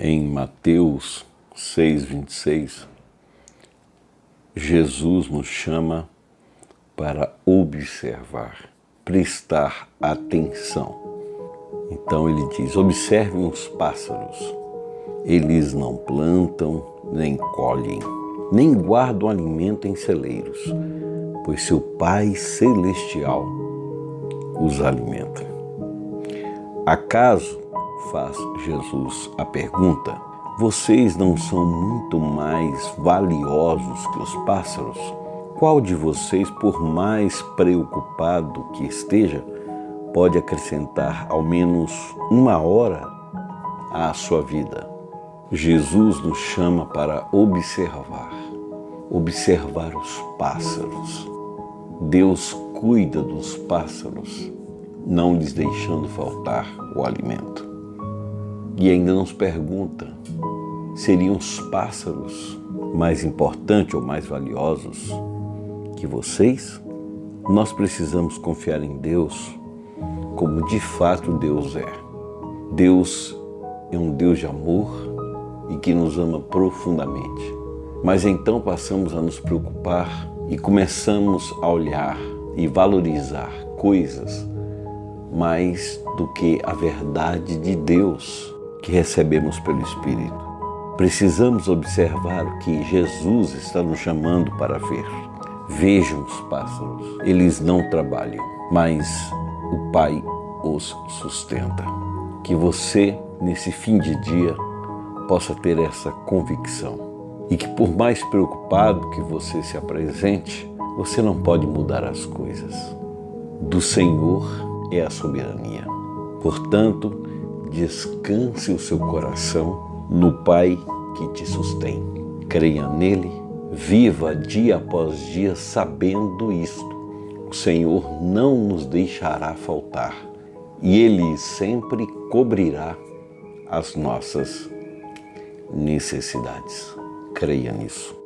Em Mateus 6,26, Jesus nos chama para observar, prestar atenção. Então ele diz: observem os pássaros. Eles não plantam, nem colhem, nem guardam alimento em celeiros, pois seu Pai Celestial os alimenta. Acaso faz Jesus a pergunta: Vocês não são muito mais valiosos que os pássaros? Qual de vocês, por mais preocupado que esteja, pode acrescentar ao menos uma hora à sua vida? Jesus nos chama para observar, observar os pássaros. Deus cuida dos pássaros, não lhes deixando faltar o alimento. E ainda nos pergunta: seriam os pássaros mais importantes ou mais valiosos que vocês? Nós precisamos confiar em Deus como de fato Deus é. Deus é um Deus de amor e que nos ama profundamente. Mas então passamos a nos preocupar e começamos a olhar e valorizar coisas mais do que a verdade de Deus que recebemos pelo Espírito. Precisamos observar o que Jesus está nos chamando para ver. Vejam os pássaros, eles não trabalham, mas o Pai os sustenta. Que você, nesse fim de dia, possa ter essa convicção e que, por mais preocupado que você se apresente, você não pode mudar as coisas. Do Senhor é a soberania. Portanto, descanse o seu coração no Pai que te sustém. Creia nele, viva dia após dia sabendo isto. O Senhor não nos deixará faltar e Ele sempre cobrirá as nossas necessidades. Creia nisso.